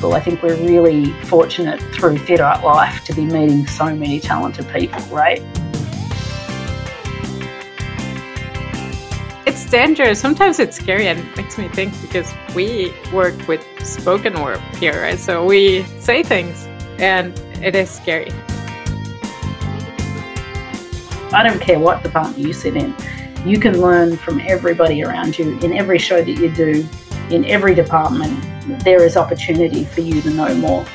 people. I think we're really fortunate through Theatre Art Life to be meeting so many talented people, right? It's dangerous. Sometimes it's scary and it makes me think because we work with spoken word here, right? So we say things and it is scary. I don't care what department you sit in, you can learn from everybody around you in every show that you do, in every department. There is opportunity for you to know more.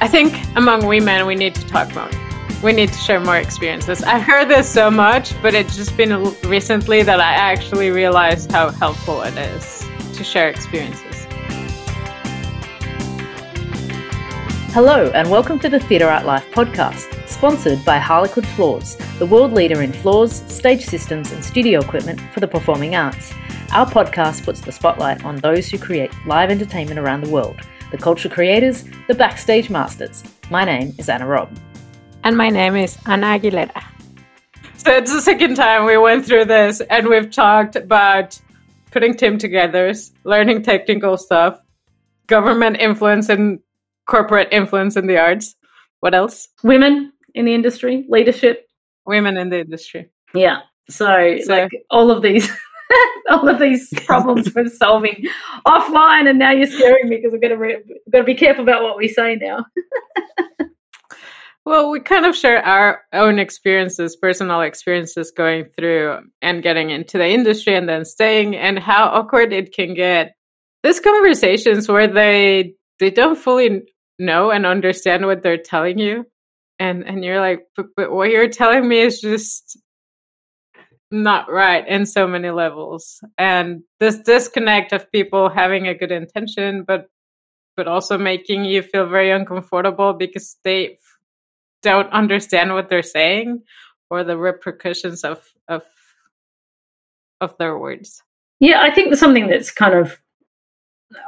I think among women, we need to talk more. We need to share more experiences. I've heard this so much, but it's just been recently that I actually realized how helpful it is to share experiences. Hello, and welcome to the Theatre Art Life podcast sponsored by Harlequin Floors, the world leader in floors, stage systems, and studio equipment for the performing arts. Our podcast puts the spotlight on those who create live entertainment around the world the culture creators, the backstage masters. My name is Anna Robb. And my name is Ana Aguilera. So it's the second time we went through this, and we've talked about putting team together, learning technical stuff, government influence and corporate influence in the arts. What else? Women in the industry, leadership, women in the industry. Yeah. So, so like all of these all of these problems we're solving offline, and now you're scaring me because I've got to got to be careful about what we say now. well, we kind of share our own experiences, personal experiences going through and getting into the industry and then staying, and how awkward it can get. These conversations where they they don't fully know and understand what they're telling you and and you're like but, but what you're telling me is just not right in so many levels. And this disconnect of people having a good intention but but also making you feel very uncomfortable because they don't understand what they're saying or the repercussions of of of their words. Yeah i think something that's kind of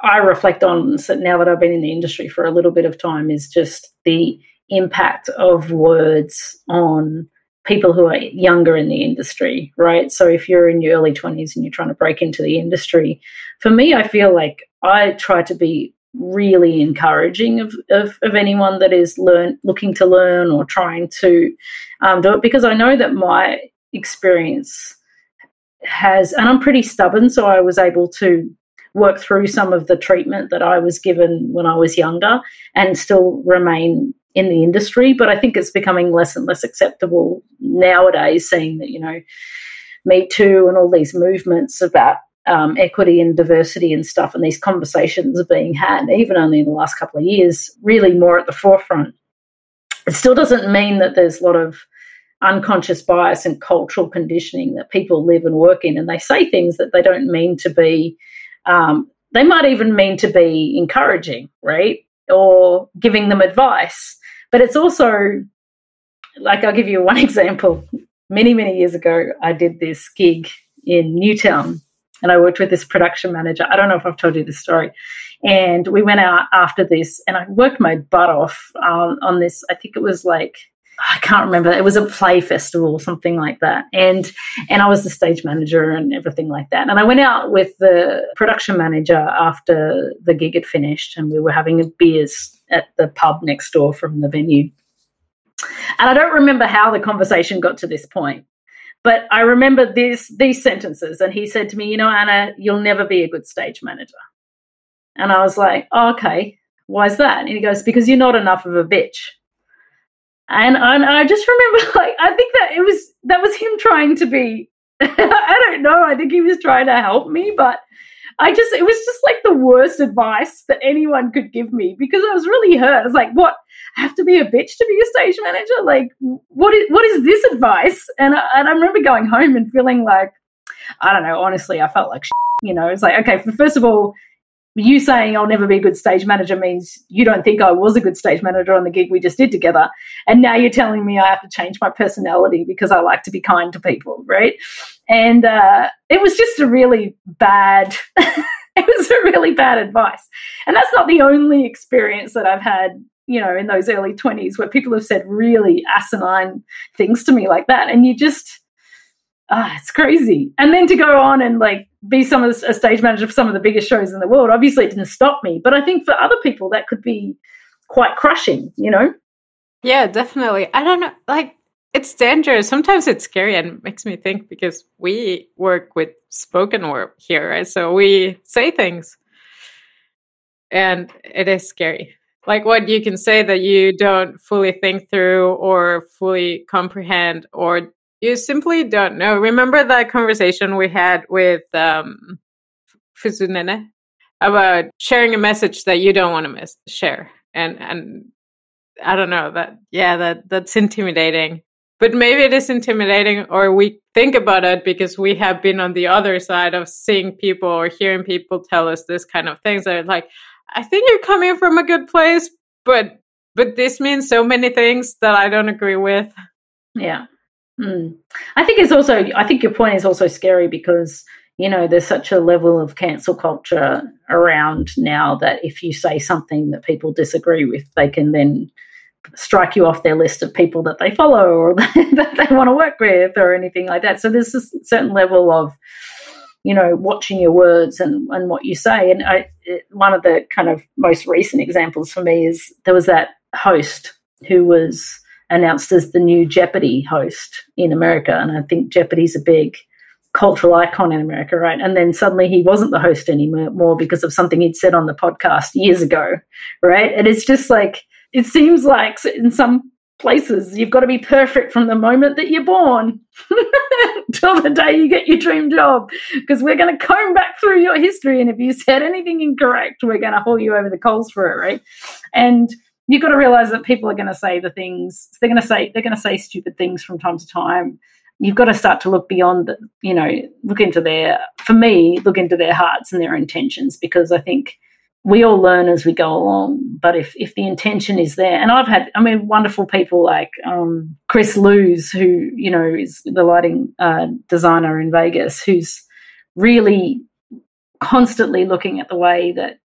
i reflect on now that i've been in the industry for a little bit of time is just the impact of words on people who are younger in the industry, right? So if you're in your early 20s and you're trying to break into the industry, for me, I feel like I try to be really encouraging of, of, of anyone that is learn looking to learn or trying to um, do it because I know that my experience has, and I'm pretty stubborn, so I was able to work through some of the treatment that I was given when I was younger and still remain in the industry, but I think it's becoming less and less acceptable nowadays, seeing that, you know, Me Too and all these movements about um, equity and diversity and stuff, and these conversations are being had, even only in the last couple of years, really more at the forefront. It still doesn't mean that there's a lot of unconscious bias and cultural conditioning that people live and work in, and they say things that they don't mean to be. Um, they might even mean to be encouraging, right? Or giving them advice. But it's also like I'll give you one example. Many, many years ago, I did this gig in Newtown and I worked with this production manager. I don't know if I've told you this story. And we went out after this and I worked my butt off um, on this. I think it was like I can't remember. It was a play festival or something like that. And and I was the stage manager and everything like that. And I went out with the production manager after the gig had finished and we were having beers at the pub next door from the venue. And I don't remember how the conversation got to this point. But I remember these these sentences and he said to me, "You know, Anna, you'll never be a good stage manager." And I was like, oh, "Okay, why is that?" And he goes, "Because you're not enough of a bitch." And, and I just remember, like, I think that it was that was him trying to be. I don't know. I think he was trying to help me, but I just it was just like the worst advice that anyone could give me because I was really hurt. I was like, "What? I have to be a bitch to be a stage manager? Like, what is what is this advice?" And I, and I remember going home and feeling like, I don't know. Honestly, I felt like, you know, it's like, okay, first of all, you saying I'll never be a good stage manager means you don't think I was a good stage manager on the gig we just did together. And now you're telling me I have to change my personality because I like to be kind to people, right? And uh, it was just a really bad, it was a really bad advice. And that's not the only experience that I've had, you know, in those early 20s where people have said really asinine things to me like that. And you just, ah, it's crazy. And then to go on and like be some of the, a stage manager for some of the biggest shows in the world, obviously it didn't stop me. But I think for other people that could be quite crushing, you know? Yeah, definitely. I don't know, like it's dangerous. Sometimes it's scary and makes me think because we work with spoken word here, right? So we say things and it is scary. Like what you can say that you don't fully think through or fully comprehend or you simply don't know. Remember that conversation we had with um, Fuzunene about sharing a message that you don't want to miss, share, and and I don't know that yeah that that's intimidating. But maybe it is intimidating, or we think about it because we have been on the other side of seeing people or hearing people tell us this kind of things. That like, I think you're coming from a good place, but but this means so many things that I don't agree with. Yeah. Mm. I think it's also, I think your point is also scary because, you know, there's such a level of cancel culture around now that if you say something that people disagree with, they can then strike you off their list of people that they follow or that they want to work with or anything like that. So there's a certain level of, you know, watching your words and, and what you say. And I, it, one of the kind of most recent examples for me is there was that host who was announced as the new Jeopardy host in America. And I think Jeopardy's a big cultural icon in America, right? And then suddenly he wasn't the host anymore because of something he'd said on the podcast years ago, right? And it's just like, it seems like in some places you've got to be perfect from the moment that you're born till the day you get your dream job because we're going to comb back through your history and if you said anything incorrect we're going to haul you over the coals for it right and you've got to realize that people are going to say the things they're going to say they're going to say stupid things from time to time. You've got to start to look beyond the, you know look into their for me look into their hearts and their intentions because i think we all learn as we go along but if if the intention is there and i've had i mean wonderful people like um, chris lewes who you know is the lighting uh, designer in vegas who's really constantly looking at the way that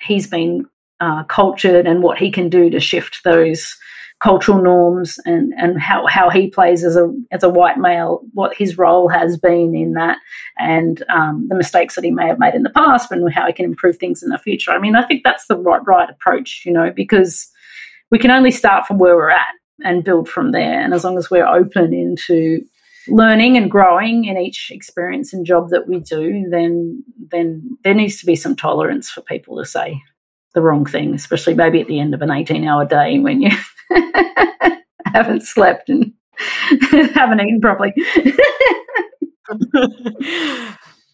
he's been uh, cultured and what he can do to shift those cultural norms and, and how, how he plays as a as a white male, what his role has been in that, and um, the mistakes that he may have made in the past, and how he can improve things in the future. I mean, I think that's the right right approach, you know, because we can only start from where we're at and build from there. And as long as we're open into learning and growing in each experience and job that we do, then then there needs to be some tolerance for people to say the wrong thing, especially maybe at the end of an 18 hour day when you haven't slept and haven't eaten properly.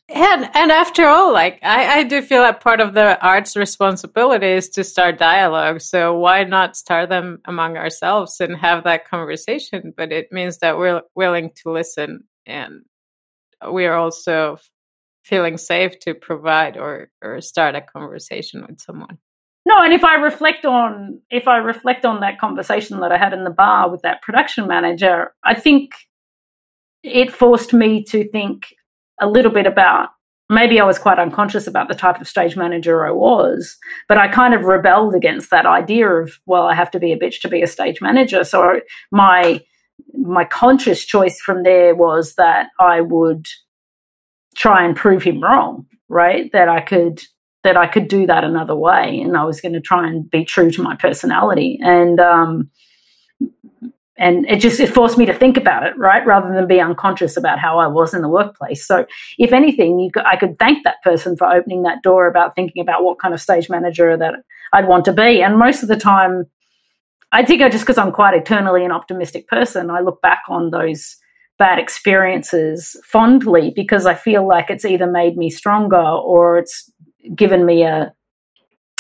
and and after all, like I, I do feel that part of the art's responsibility is to start dialogue. So why not start them among ourselves and have that conversation? But it means that we're willing to listen and we are also feeling safe to provide or or start a conversation with someone. No, and if I reflect on if I reflect on that conversation that I had in the bar with that production manager, I think it forced me to think a little bit about maybe I was quite unconscious about the type of stage manager I was, but I kind of rebelled against that idea of well, I have to be a bitch to be a stage manager. So my my conscious choice from there was that I would try and prove him wrong, right? That I could that I could do that another way, and I was going to try and be true to my personality. And um, and it just it forced me to think about it, right, rather than be unconscious about how I was in the workplace. So, if anything, you could, I could thank that person for opening that door about thinking about what kind of stage manager that I'd want to be. And most of the time, I think I just because I'm quite eternally an optimistic person, I look back on those bad experiences fondly because I feel like it's either made me stronger or it's given me a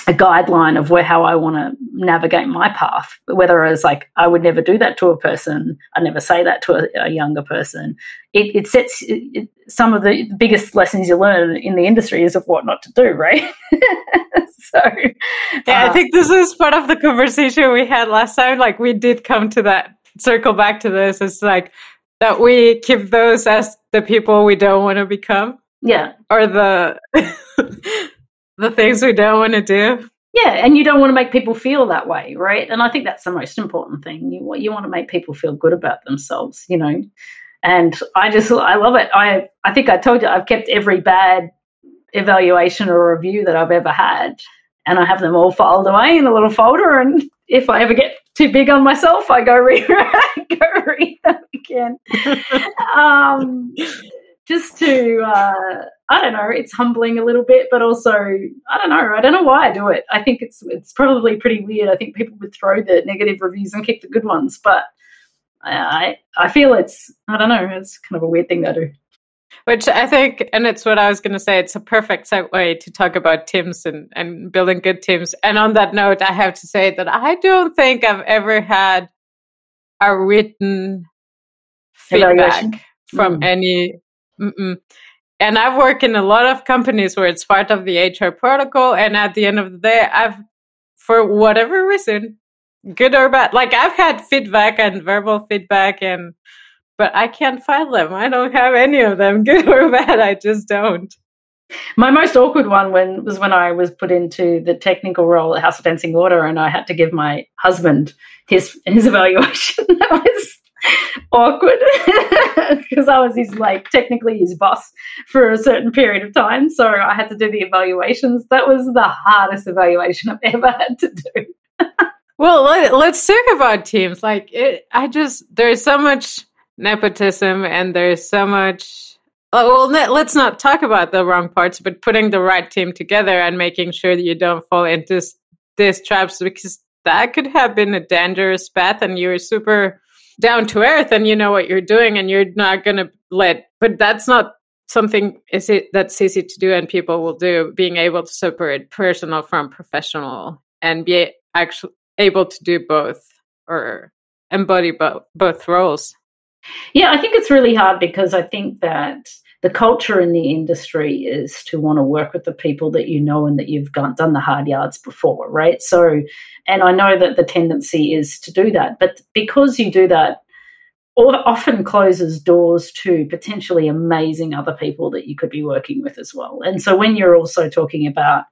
a guideline of where how I want to navigate my path. Whether it's like I would never do that to a person, I never say that to a, a younger person. It, it sets it, some of the biggest lessons you learn in the industry is of what not to do, right? so, yeah, uh, I think this is part of the conversation we had last time. Like we did come to that circle back to this. It's like that we keep those as the people we don't want to become. Yeah, or the the things we don't want to do. Yeah, and you don't want to make people feel that way, right? And I think that's the most important thing. You you want to make people feel good about themselves, you know. And I just, I love it. I, I think I told you I've kept every bad evaluation or review that I've ever had. And I have them all filed away in a little folder. And if I ever get too big on myself, I go read, go read them again. um, just to, uh, I don't know, it's humbling a little bit, but also, I don't know, I don't know why I do it. I think it's it's probably pretty weird. I think people would throw the negative reviews and kick the good ones, but I I feel it's I don't know, it's kind of a weird thing to do. Which I think, and it's what I was going to say, it's a perfect segue to talk about teams and, and building good teams. And on that note, I have to say that I don't think I've ever had a written feedback from mm. any. Mm-mm. And I've worked in a lot of companies where it's part of the HR protocol. And at the end of the day, I've, for whatever reason, good or bad, like I've had feedback and verbal feedback and but I can't find them. I don't have any of them, good or bad. I just don't. My most awkward one when was when I was put into the technical role at House of Dancing Water, and I had to give my husband his his evaluation. that was awkward because I was his like technically his boss for a certain period of time, so I had to do the evaluations. That was the hardest evaluation I've ever had to do. well, let, us talk about teams. Like it, I just there's so much nepotism and there's so much oh, well let's not talk about the wrong parts but putting the right team together and making sure that you don't fall into these traps because that could have been a dangerous path and you're super down to earth and you know what you're doing and you're not going to let but that's not something is it that's easy to do and people will do being able to separate personal from professional and be actually able to do both or embody both both roles. Yeah, I think it's really hard because I think that the culture in the industry is to want to work with the people that you know and that you've done the hard yards before, right? So, and I know that the tendency is to do that, but because you do that, often closes doors to potentially amazing other people that you could be working with as well. And so when you're also talking about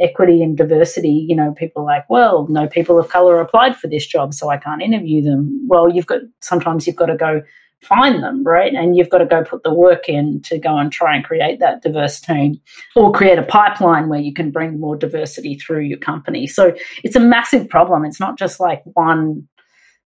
equity and diversity, you know, people like, well, no people of color applied for this job, so I can't interview them. Well, you've got sometimes you've got to go find them, right? And you've got to go put the work in to go and try and create that diverse team or create a pipeline where you can bring more diversity through your company. So it's a massive problem. It's not just like one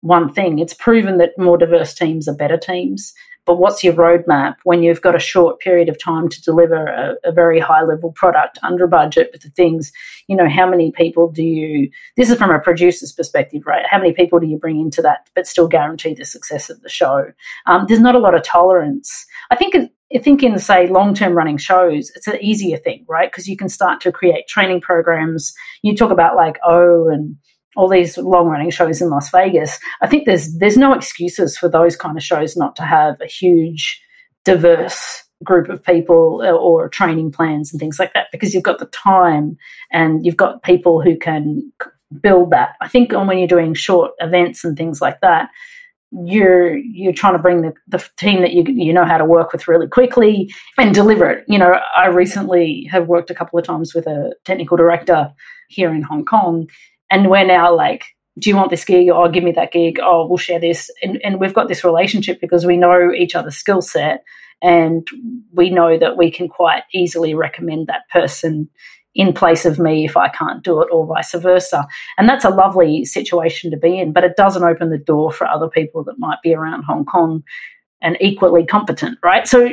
one thing. It's proven that more diverse teams are better teams but what's your roadmap when you've got a short period of time to deliver a, a, very high level product under budget with the things you know how many people do you this is from a producer's perspective right how many people do you bring into that but still guarantee the success of the show um, there's not a lot of tolerance i think I think in say long term running shows, it's an easier thing, right? Because you can start to create training programs. You talk about like O and all these long running shows in Las Vegas, I think there's there's no excuses for those kind of shows not to have a huge diverse group of people uh, or training plans and things like that because you've got the time and you've got people who can build that. I think when you're doing short events and things like that, you're you're trying to bring the, the team that you you know how to work with really quickly and deliver it. You know, I recently have worked a couple of times with a technical director here in Hong Kong and we're now like do you want this gig oh give me that gig oh we'll share this and, and we've got this relationship because we know each other's skill set and we know that we can quite easily recommend that person in place of me if I can't do it, or vice versa. And that's a lovely situation to be in, but it doesn't open the door for other people that might be around Hong Kong and equally competent, right? So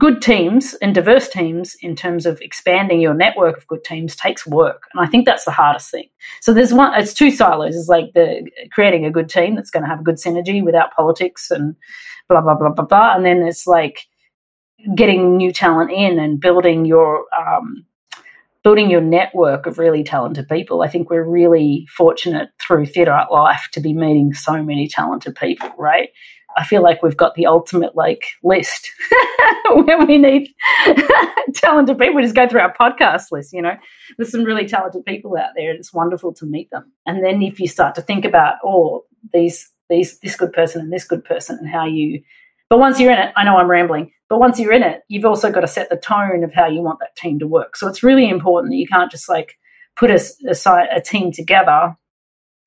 good teams and diverse teams in terms of expanding your network of good teams takes work and i think that's the hardest thing so there's one it's two silos it's like the creating a good team that's going to have good synergy without politics and blah blah blah blah blah and then it's like getting new talent in and building your um, building your network of really talented people. I think we're really fortunate through Theatre Art Life to be meeting so many talented people, right? I feel like we've got the ultimate like list where we need talented people. We Just go through our podcast list. You know, there's some really talented people out there, and it's wonderful to meet them. And then if you start to think about, oh, these these this good person and this good person, and how you, but once you're in it, I know I'm rambling, but once you're in it, you've also got to set the tone of how you want that team to work. So it's really important that you can't just like put a, a, a team together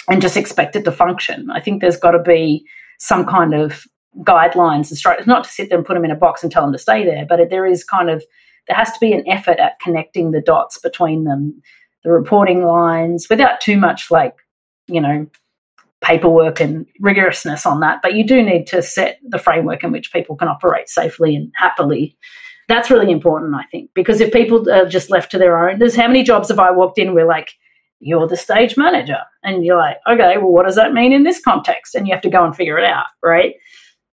and just expect it to function. I think there's got to be some kind of guidelines and structures, not to sit there and put them in a box and tell them to stay there, but there is kind of, there has to be an effort at connecting the dots between them, the reporting lines, without too much like, you know, paperwork and rigorousness on that. But you do need to set the framework in which people can operate safely and happily. That's really important, I think, because if people are just left to their own, there's how many jobs have I walked in where like, you're the stage manager. And you're like, okay, well, what does that mean in this context? And you have to go and figure it out, right?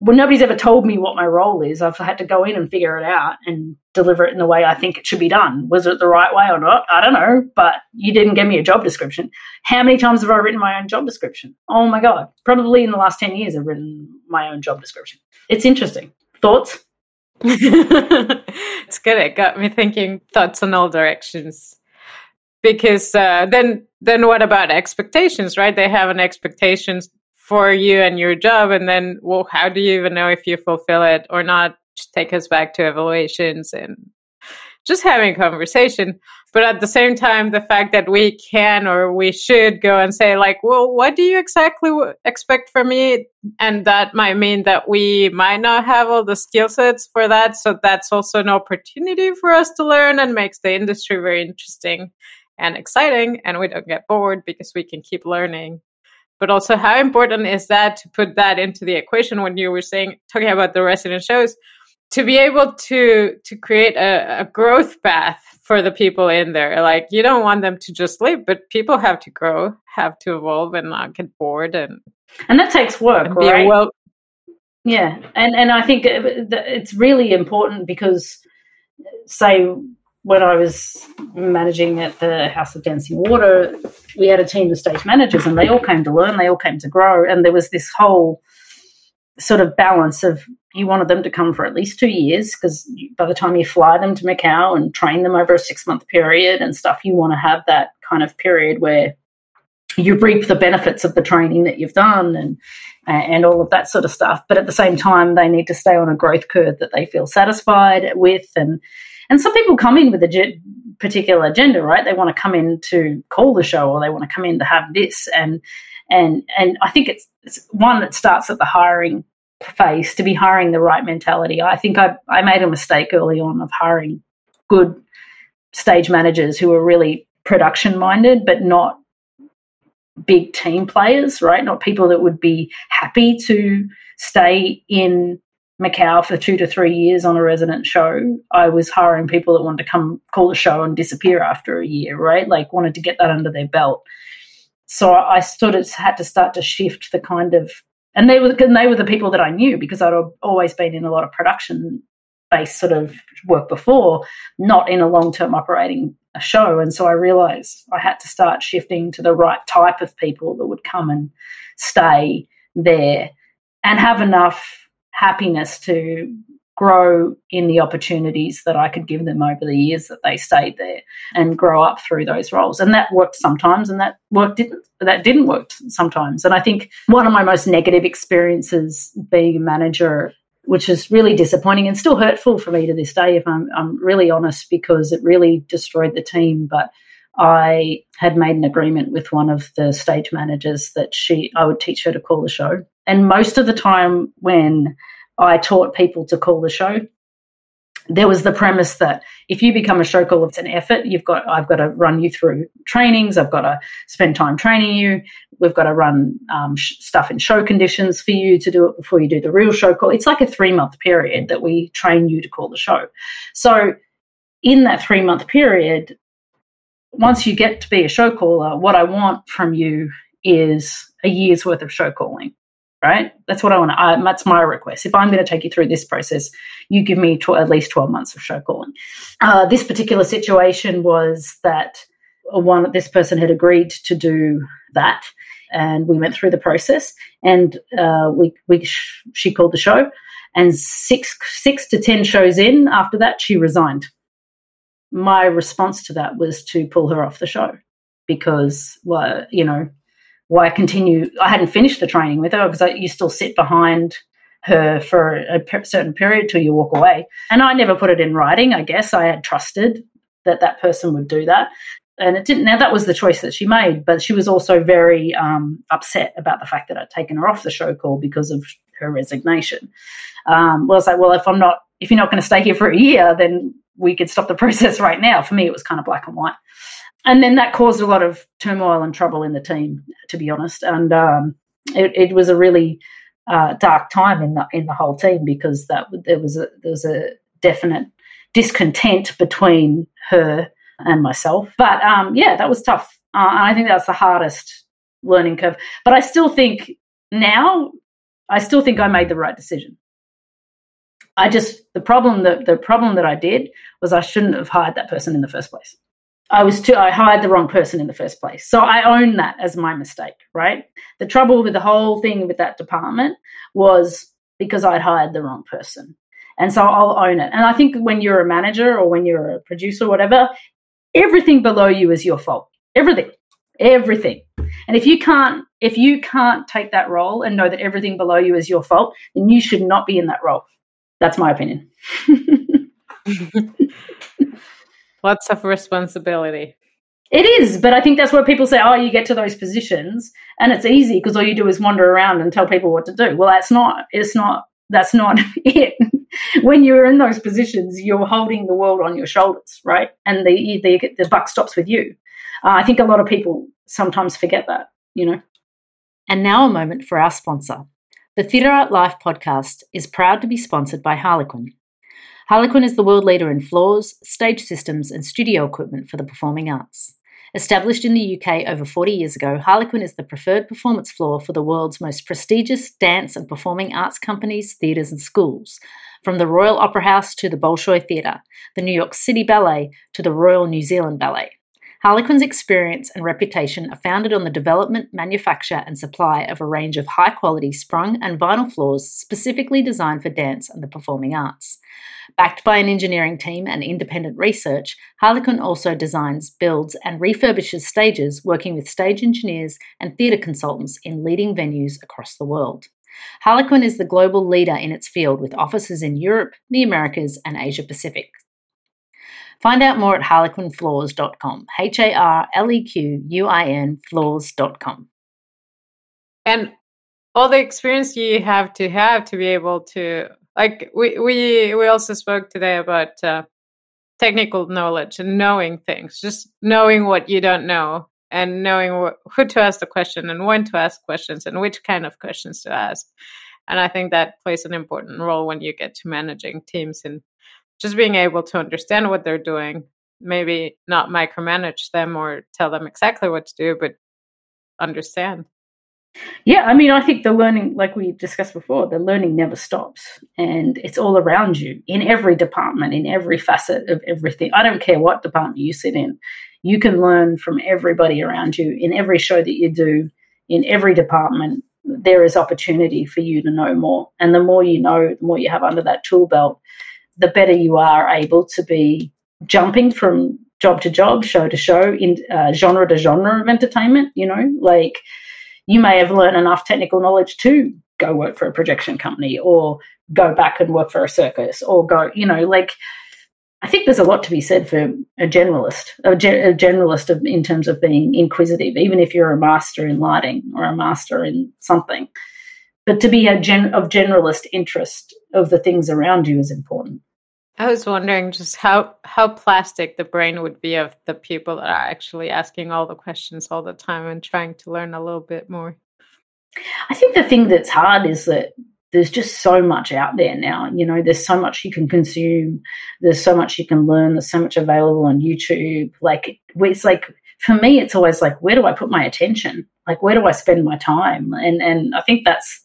Well, nobody's ever told me what my role is. I've had to go in and figure it out and deliver it in the way I think it should be done. Was it the right way or not? I don't know, but you didn't give me a job description. How many times have I written my own job description? Oh my God. Probably in the last 10 years, I've written my own job description. It's interesting. Thoughts? it's good. It got me thinking thoughts in all directions because uh, then then what about expectations right? They have an expectations for you and your job and then well how do you even know if you fulfill it or not? Just take us back to evaluations and just having conversation. But at the same time the fact that we can or we should go and say like well what do you exactly expect from me? And that might mean that we might not have all the skill sets for that. So that's also an opportunity for us to learn and makes the industry very interesting and exciting and we don't get bored because we can keep learning. But also how important is that to put that into the equation when you were saying talking about the resident shows to be able to to create a, a growth path for the people in there? Like you don't want them to just leave but people have to grow have to evolve and not get bored and and that takes work right? well yeah and and i think uh, it's really important because say when I was managing at the House of Dancing Water, we had a team of stage managers and they all came to learn, they all came to grow. And there was this whole sort of balance of you wanted them to come for at least two years because by the time you fly them to Macau and train them over a six month period and stuff, you want to have that kind of period where you reap the benefits of the training that you've done and and all of that sort of stuff. But at the same time, they need to stay on a growth curve that they feel satisfied with and and some people come in with a ge- particular agenda, right? They want to come in to call the show, or they want to come in to have this, and and and I think it's, it's one that starts at the hiring phase to be hiring the right mentality. I think I I made a mistake early on of hiring good stage managers who were really production minded, but not big team players, right? Not people that would be happy to stay in Macau for two to three years on a resident show, I was hiring people that wanted to come call the show and disappear after a year, right? Like wanted to get that under their belt. So I sort of had to start to shift the kind of, and they were and they were the people that I knew because I'd always been in a lot of production based sort of work before, not in a long term operating a show. And so I realized I had to start shifting to the right type of people that would come and stay there and have enough happiness to grow in the opportunities that I could give them over the years that they stayed there and grow up through those roles. And that worked sometimes and that worked didn't that didn't work sometimes. And I think one of my most negative experiences being a manager which is really disappointing and still hurtful for me to this day if I'm I'm really honest because it really destroyed the team but I had made an agreement with one of the stage managers that she I would teach her to call the show and most of the time when I taught people to call the show, there was the premise that if you become a show caller, it's an effort. You've got, I've got to run you through trainings. I've got to spend time training you. We've got to run um, sh- stuff in show conditions for you to do it before you do the real show call. It's like a three month period that we train you to call the show. So in that three month period, once you get to be a show caller, what I want from you is a year's worth of show calling right? That's what I want that's my request. If I'm going to take you through this process, you give me tw- at least 12 months of show calling. Uh, this particular situation was that one, this person had agreed to do that. And we went through the process and uh, we, we sh- she called the show. And six, six to 10 shows in after that, she resigned. My response to that was to pull her off the show because, well, you know, why I continue? I hadn't finished the training with her because you still sit behind her for a certain period till you walk away. And I never put it in writing. I guess I had trusted that that person would do that. And it didn't. Now that was the choice that she made, but she was also very um, upset about the fact that I'd taken her off the show call because of her resignation. Um, well, I was like, well, if I'm not, if you're not going to stay here for a year, then we could stop the process right now. For me, it was kind of black and white. And then that caused a lot of turmoil and trouble in the team, to be honest. And um, it, it, was a really uh, dark time in the in the whole team because that there was a there was a definite discontent between her and myself. But um, yeah, that was tough. Uh, I think that's the hardest learning curve. But I still think now, I still think I made the right decision. I just the problem that the problem that I did was I shouldn't have hired that person in the first place. I was too I hired the wrong person in the first place. So I own that as my mistake, right? The trouble with the whole thing with that department was because I'd hired the wrong person. And so I'll own it. And I think when you're a manager or when you're a producer or whatever, everything below you is your fault. Everything. Everything. And if you can't if you can't take that role and know that everything below you is your fault, then you should not be in that role. That's my opinion. Lots of responsibility. It is, but I think that's what people say, oh, you get to those positions and it's easy because all you do is wander around and tell people what to do. Well, that's not it's not that's not it. when you're in those positions, you're holding the world on your shoulders, right? And the the, the buck stops with you. Uh, I think a lot of people sometimes forget that, you know. And now a moment for our sponsor. The Theatre Art Life podcast is proud to be sponsored by Harlequin. Harlequin is the world leader in floors, stage systems, and studio equipment for the performing arts. Established in the UK over 40 years ago, Harlequin is the preferred performance floor for the world's most prestigious dance and performing arts companies, theatres, and schools, from the Royal Opera House to the Bolshoi Theatre, the New York City Ballet to the Royal New Zealand Ballet. Harlequin's experience and reputation are founded on the development, manufacture, and supply of a range of high quality sprung and vinyl floors specifically designed for dance and the performing arts. Backed by an engineering team and independent research, Harlequin also designs, builds, and refurbishes stages, working with stage engineers and theatre consultants in leading venues across the world. Harlequin is the global leader in its field with offices in Europe, the Americas, and Asia Pacific. Find out more at harlequinfloors.com. H A R L E Q U I N floors.com. And all the experience you have to have to be able to like we we we also spoke today about uh, technical knowledge and knowing things just knowing what you don't know and knowing wh- who to ask the question and when to ask questions and which kind of questions to ask and i think that plays an important role when you get to managing teams and just being able to understand what they're doing maybe not micromanage them or tell them exactly what to do but understand. Yeah i mean i think the learning like we discussed before the learning never stops and it's all around you in every department in every facet of everything. I don't care what department you sit in you can learn from everybody around you in every show that you do in every department. There is opportunity for you to know more and the more you know the more you have under that tool belt the better you are able to be jumping from job to job, show to show, in uh, genre to genre of entertainment. You know, like you may have learned enough technical knowledge to go work for a projection company or go back and work for a circus or go, you know, like I think there's a lot to be said for a generalist, a, a generalist of, in terms of being inquisitive, even if you're a master in lighting or a master in something. But to be a gen- of generalist interest of the things around you is important. I was wondering just how how plastic the brain would be of the people that are actually asking all the questions all the time and trying to learn a little bit more. I think the thing that's hard is that there's just so much out there now. You know, there's so much you can consume. There's so much you can learn. There's so much available on YouTube. Like it's like for me, it's always like, where do I put my attention? Like where do I spend my time? And and I think that's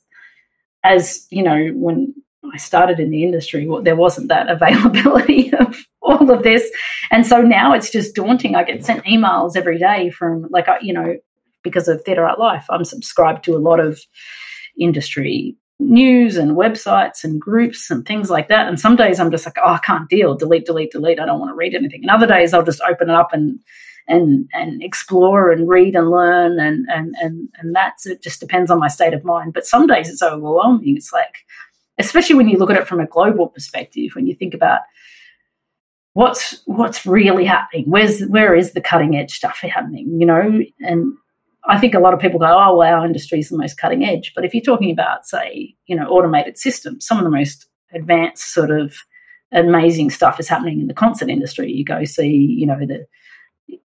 as you know when I started in the industry, there wasn't that availability of all of this. And so now it's just daunting. I get sent emails every day from, like, you know, because of Theatre Art Life, I'm subscribed to a lot of industry news and websites and groups and things like that. And some days I'm just like, oh, I can't deal, delete, delete, delete. I don't want to read anything. And other days I'll just open it up and and and explore and read and learn and and and and that's it just depends on my state of mind. But some days it's overwhelming. It's like especially when you look at it from a global perspective, when you think about what's what's really happening, where's where is the cutting edge stuff happening, you know? And I think a lot of people go, oh, well, our industry is the most cutting edge. But if you're talking about, say, you know, automated systems, some of the most advanced sort of amazing stuff is happening in the concert industry. You go see, you know, the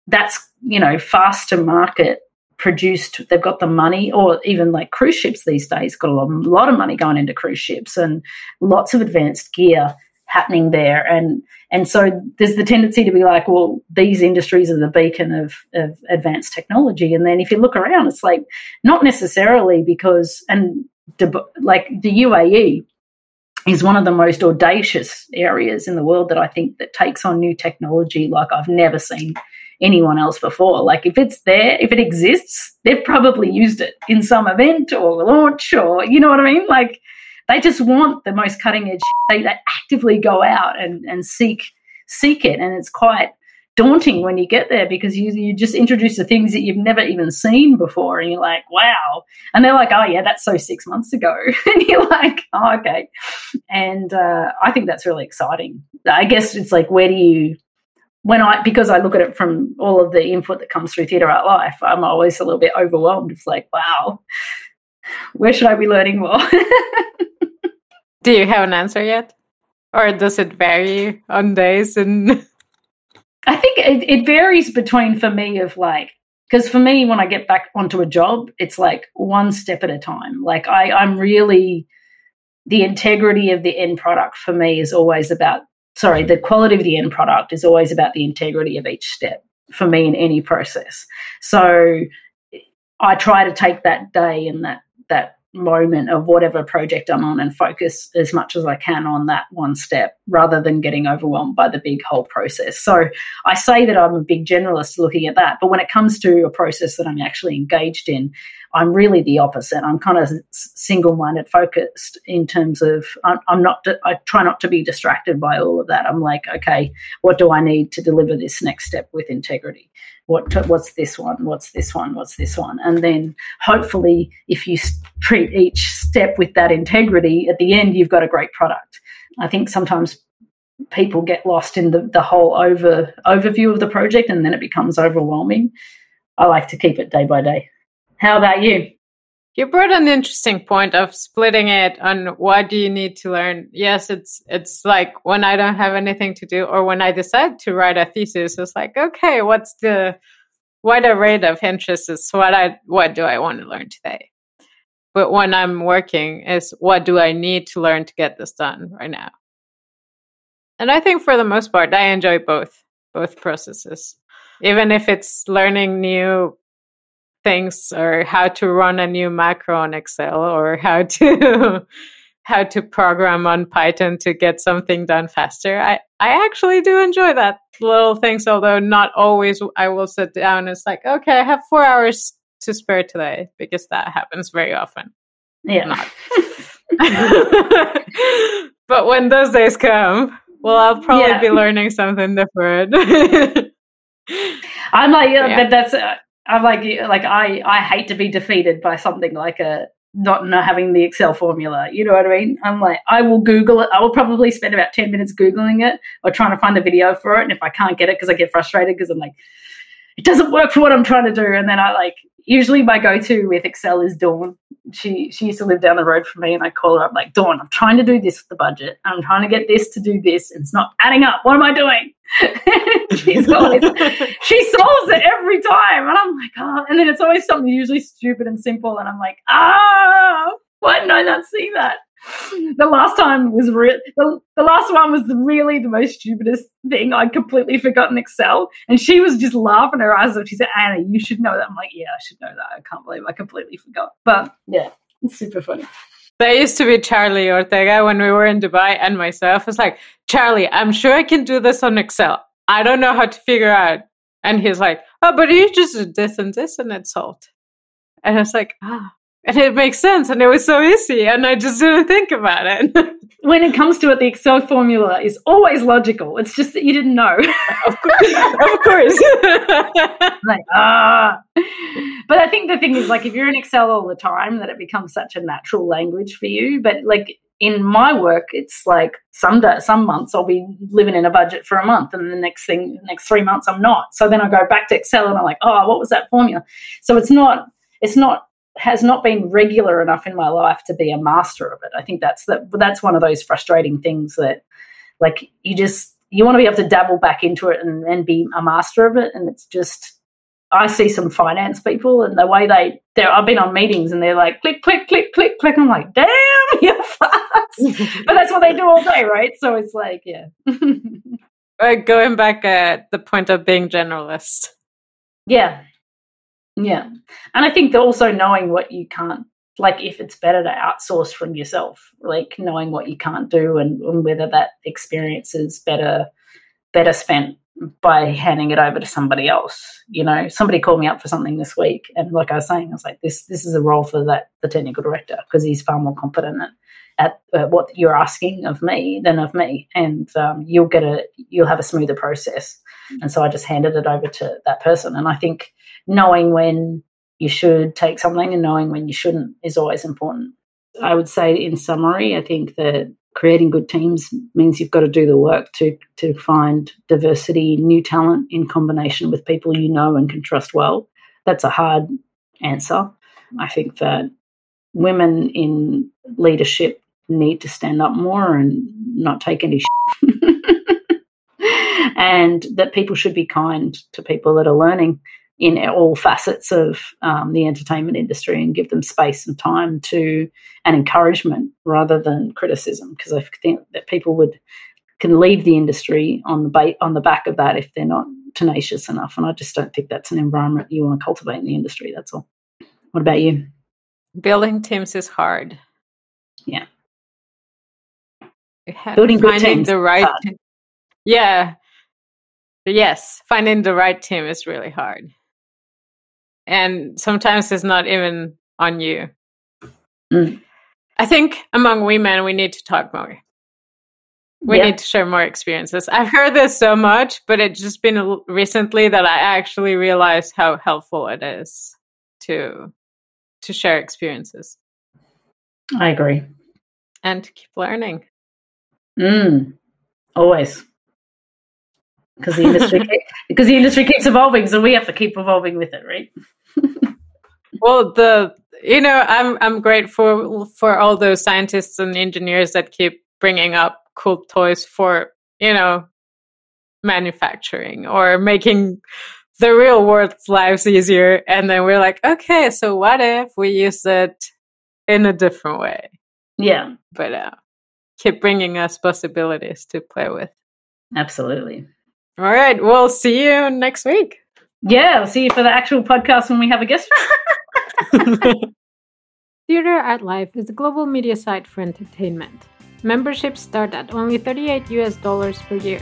that's you know fast to market produced they've got the money or even like cruise ships these days got a lot, a lot of money going into cruise ships and lots of advanced gear happening there. And and so there's the tendency to be like well these industries are the beacon of, of advanced technology. And then if you look around it's like not necessarily because and like the UAE is one of the most audacious areas in the world that I think that takes on new technology like I've never seen anyone else before. Like if it's there, if it exists, they've probably used it in some event or launch or you know what I mean? Like they just want the most cutting edge. They, they actively go out and, and seek seek it, and it's quite daunting when you get there because you you just introduce the things that you've never even seen before, and you're like, wow. And they're like, oh yeah, that's so six months ago, and you're like, oh okay. And uh, I think that's really exciting. I guess it's like, where do you when I because I look at it from all of the input that comes through Theatre Art Life, I'm always a little bit overwhelmed. It's like, wow, where should I be learning more? Do you have an answer yet? Or does it vary on days and I think it, it varies between for me of like because for me when I get back onto a job, it's like one step at a time. Like I, I'm really the integrity of the end product for me is always about sorry, the quality of the end product is always about the integrity of each step for me in any process. So I try to take that day and that that moment of whatever project I'm on and focus as much as I can on that one step rather than getting overwhelmed by the big whole process. So I say that I'm a big generalist looking at that, but when it comes to a process that I'm actually engaged in, I'm really the opposite. I'm kind of single minded focused in terms of I'm, I'm not, I try not to be distracted by all of that. I'm like, okay, what do I need to deliver this next step with integrity? what what's this one what's this one what's this one and then hopefully if you treat each step with that integrity at the end you've got a great product i think sometimes people get lost in the, the whole over overview of the project and then it becomes overwhelming i like to keep it day by day how about you you brought an interesting point of splitting it on what do you need to learn. Yes, it's it's like when I don't have anything to do or when I decide to write a thesis, it's like, okay, what's the wider rate of interest is what I what do I want to learn today? But when I'm working is what do I need to learn to get this done right now? And I think for the most part I enjoy both both processes. Even if it's learning new things or how to run a new macro on Excel or how to how to program on Python to get something done faster. I, I actually do enjoy that little things, although not always I will sit down and it's like, okay, I have four hours to spare today because that happens very often. Yeah. But when those days come, well, I'll probably yeah. be learning something different. I'm like, yeah, yeah. that's, uh, I'm like like I I hate to be defeated by something like a not not having the Excel formula. You know what I mean? I'm like I will Google it. I will probably spend about ten minutes googling it or trying to find the video for it. And if I can't get it because I get frustrated because I'm like it doesn't work for what I'm trying to do, and then I like usually my go-to with Excel is Dawn. She she used to live down the road from me, and I call her up like Dawn. I'm trying to do this with the budget. I'm trying to get this to do this. And it's not adding up. What am I doing? She's always she solves it every time, and I'm like, oh. And then it's always something usually stupid and simple, and I'm like, ah, why didn't I not see that? The last time was real. The, the, last one was really the most stupidest thing. I'd completely forgotten Excel, and she was just laughing her eyes off. She said, "Anna, you should know that." I'm like, "Yeah, I should know that. I can't believe I completely forgot." But yeah, it's super funny. There used to be Charlie Ortega when we were in Dubai, and myself was like, "Charlie, I'm sure I can do this on Excel. I don't know how to figure out." And he's like, "Oh, but you just do this and this, and it's solved." And I was like, "Ah." And it makes sense and it was so easy and i just didn't think about it. When it comes to it the excel formula is always logical. It's just that you didn't know. Of course. Of course. Like ah. But i think the thing is like if you're in excel all the time that it becomes such a natural language for you. But like in my work, it's like some day, some months I'll be living in a budget for a month, and the next thing, next three months I'm not. So then I go back to Excel and I'm like, oh, what was that formula? So it's not, it's not has not been regular enough in my life to be a master of it. I think that's that that's one of those frustrating things that like you just you want to be able to dabble back into it and, and be a master of it. And it's just I see some finance people and the way they they I've been on meetings and they're like click click click click click. I'm like, damn, you're fast. but that's what they do all day, right? So it's like, yeah. uh, going back at the point of being generalist. Yeah, yeah. And I think also knowing what you can't, like if it's better to outsource from yourself, like knowing what you can't do and, and whether that experience is better better spent by handing it over to somebody else. You know, somebody called me up for something this week, and like I was saying, I was like, "This this is a role for that the technical director because he's far more competent at, at uh, what you're asking of me than of me, and um, you'll get a you'll have a smoother process." And so I just handed it over to that person, and I think knowing when you should take something and knowing when you shouldn't is always important. I would say, in summary, I think that creating good teams means you've got to do the work to to find diversity, new talent in combination with people you know and can trust well. That's a hard answer. I think that women in leadership need to stand up more and not take any and that people should be kind to people that are learning in all facets of um, the entertainment industry and give them space and time to and encouragement rather than criticism. Because I think that people would can leave the industry on the ba- on the back of that if they're not tenacious enough. And I just don't think that's an environment you want to cultivate in the industry that's all. What about you? Building teams is hard. Yeah building good teams the right yeah yes finding the right team is really hard and sometimes it's not even on you. Mm. I think among women, we need to talk more. We yeah. need to share more experiences. I've heard this so much, but it's just been recently that I actually realized how helpful it is to to share experiences. I agree, and to keep learning. Mm, always, because the industry because the industry keeps evolving, so we have to keep evolving with it, right? well, the you know, I'm I'm grateful for all those scientists and engineers that keep bringing up cool toys for you know manufacturing or making the real world's lives easier. And then we're like, okay, so what if we use it in a different way? Yeah, but uh, keep bringing us possibilities to play with. Absolutely. All right, we'll see you next week. Yeah, I'll see you for the actual podcast when we have a guest. Theatre Art Life is a global media site for entertainment. Memberships start at only 38 US dollars per year.